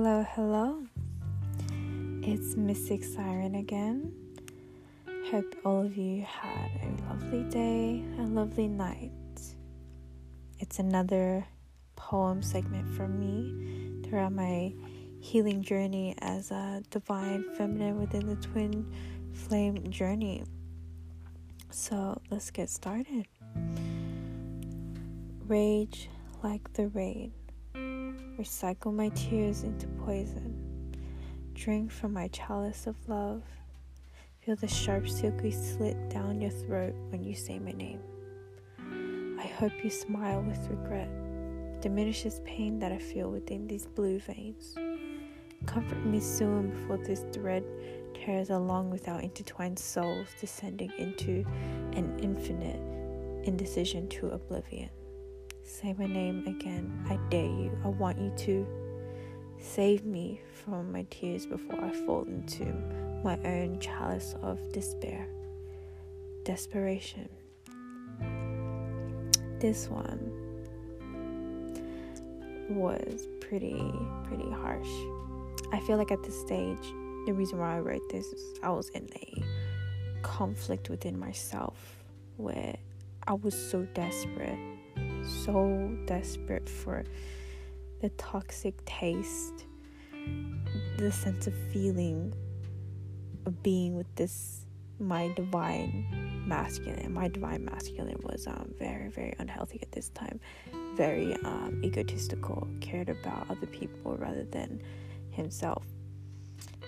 Hello, hello. It's Mystic Siren again. Hope all of you had a lovely day, a lovely night. It's another poem segment from me throughout my healing journey as a divine feminine within the twin flame journey. So let's get started. Rage like the rain recycle my tears into poison. Drink from my chalice of love. Feel the sharp, silky slit down your throat when you say my name. I hope you smile with regret. Diminishes pain that I feel within these blue veins. Comfort me soon before this thread tears along with our intertwined souls, descending into an infinite indecision to oblivion. Say my name again. I dare you. I want you to save me from my tears before I fall into my own chalice of despair. Desperation. This one was pretty, pretty harsh. I feel like at this stage, the reason why I wrote this is I was in a conflict within myself where I was so desperate so desperate for the toxic taste, the sense of feeling of being with this my divine masculine. My divine masculine was um, very, very unhealthy at this time, very um, egotistical, cared about other people rather than himself.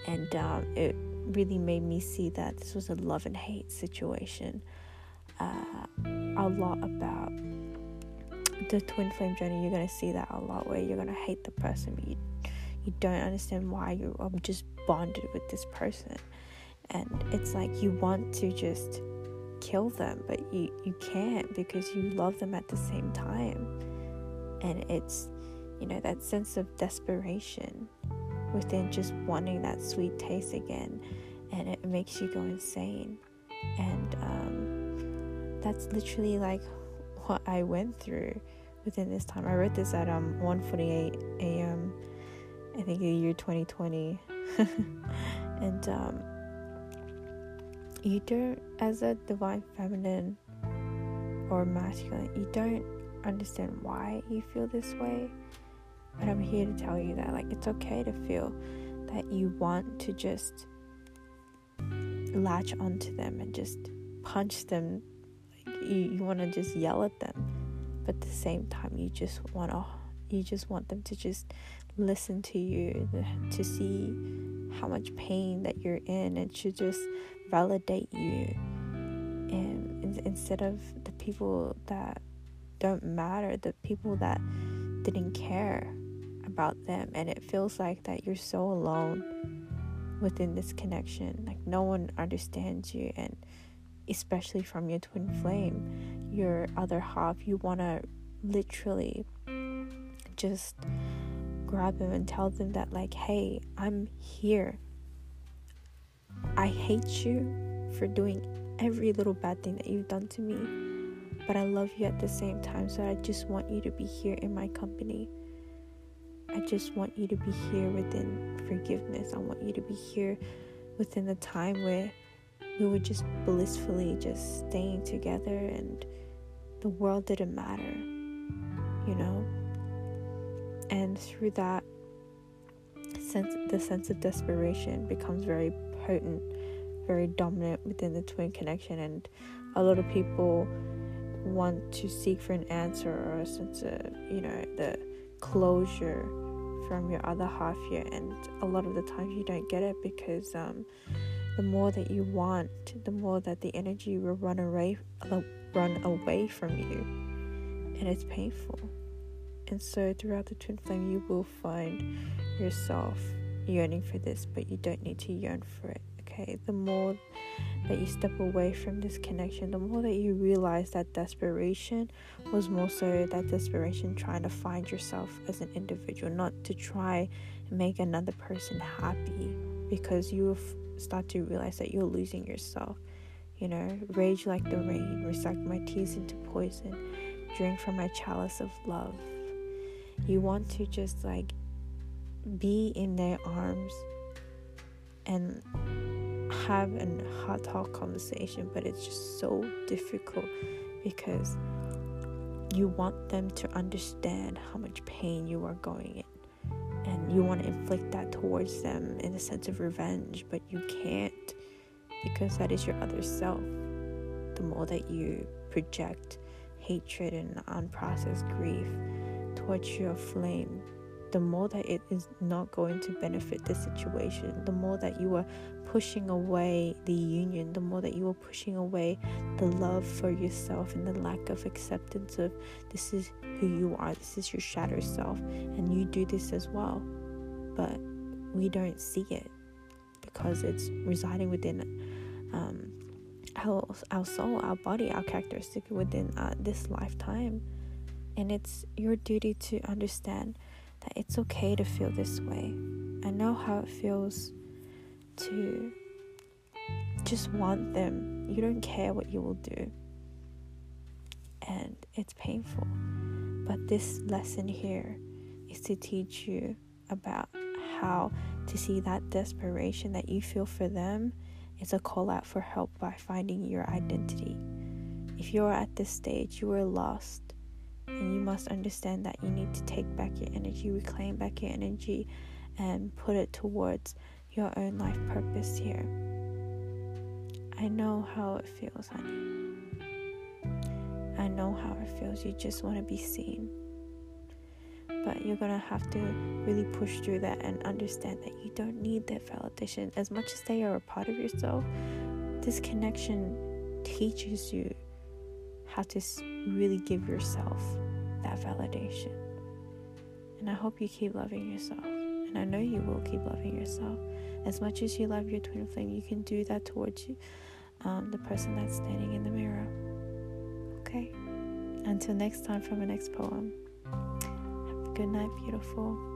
And um, it really made me see that this was a love and hate situation. Uh, a lot about the twin flame journey, you're gonna see that a lot where you're gonna hate the person, but you you don't understand why you're um, just bonded with this person, and it's like you want to just kill them, but you you can't because you love them at the same time, and it's you know that sense of desperation within just wanting that sweet taste again, and it makes you go insane, and um, that's literally like what I went through within this time. I wrote this at um 1:48 a.m. I think the year 2020, and um, you don't, as a divine feminine or masculine, you don't understand why you feel this way. But I'm here to tell you that like it's okay to feel that you want to just latch onto them and just punch them you, you want to just yell at them but at the same time you just want to you just want them to just listen to you to see how much pain that you're in and to just validate you. And instead of the people that don't matter the people that didn't care about them. And it feels like that you're so alone within this connection. Like no one understands you and especially from your twin flame, your other half, you want to literally just grab them and tell them that, like, hey, I'm here. I hate you for doing every little bad thing that you've done to me, but I love you at the same time, so I just want you to be here in my company. I just want you to be here within forgiveness. I want you to be here within the time where we were just blissfully just staying together and the world didn't matter, you know? And through that sense the sense of desperation becomes very potent, very dominant within the twin connection and a lot of people want to seek for an answer or a sense of, you know, the closure from your other half here and a lot of the times you don't get it because um the more that you want, the more that the energy will run away, uh, run away from you, and it's painful. And so, throughout the twin flame, you will find yourself yearning for this, but you don't need to yearn for it. Okay, the more that you step away from this connection, the more that you realize that desperation was more so that desperation trying to find yourself as an individual, not to try and make another person happy because you've start to realize that you're losing yourself. You know, rage like the rain, recycle my tears into poison, drink from my chalice of love. You want to just like be in their arms and have a hot talk conversation, but it's just so difficult because you want them to understand how much pain you are going you want to inflict that towards them in a sense of revenge but you can't because that is your other self. The more that you project hatred and unprocessed grief towards your flame the more that it is not going to benefit the situation, the more that you are pushing away the union, the more that you are pushing away the love for yourself and the lack of acceptance of this is who you are, this is your shadow self, and you do this as well. But we don't see it because it's residing within um, our, our soul, our body, our characteristic within uh, this lifetime. And it's your duty to understand that it's okay to feel this way. I know how it feels to just want them. You don't care what you will do. And it's painful. But this lesson here is to teach you about how to see that desperation that you feel for them is a call out for help by finding your identity. If you're at this stage, you are lost and you must understand that you need to take back your energy, reclaim back your energy, and put it towards your own life purpose here. I know how it feels, honey. I know how it feels. You just want to be seen. But you're to have to really push through that and understand that you don't need that validation. As much as they are a part of yourself, this connection teaches you how to really give yourself that validation. And I hope you keep loving yourself. And I know you will keep loving yourself. As much as you love your twin flame, you can do that towards you, um, the person that's standing in the mirror. Okay? Until next time from the next poem. Good night, beautiful.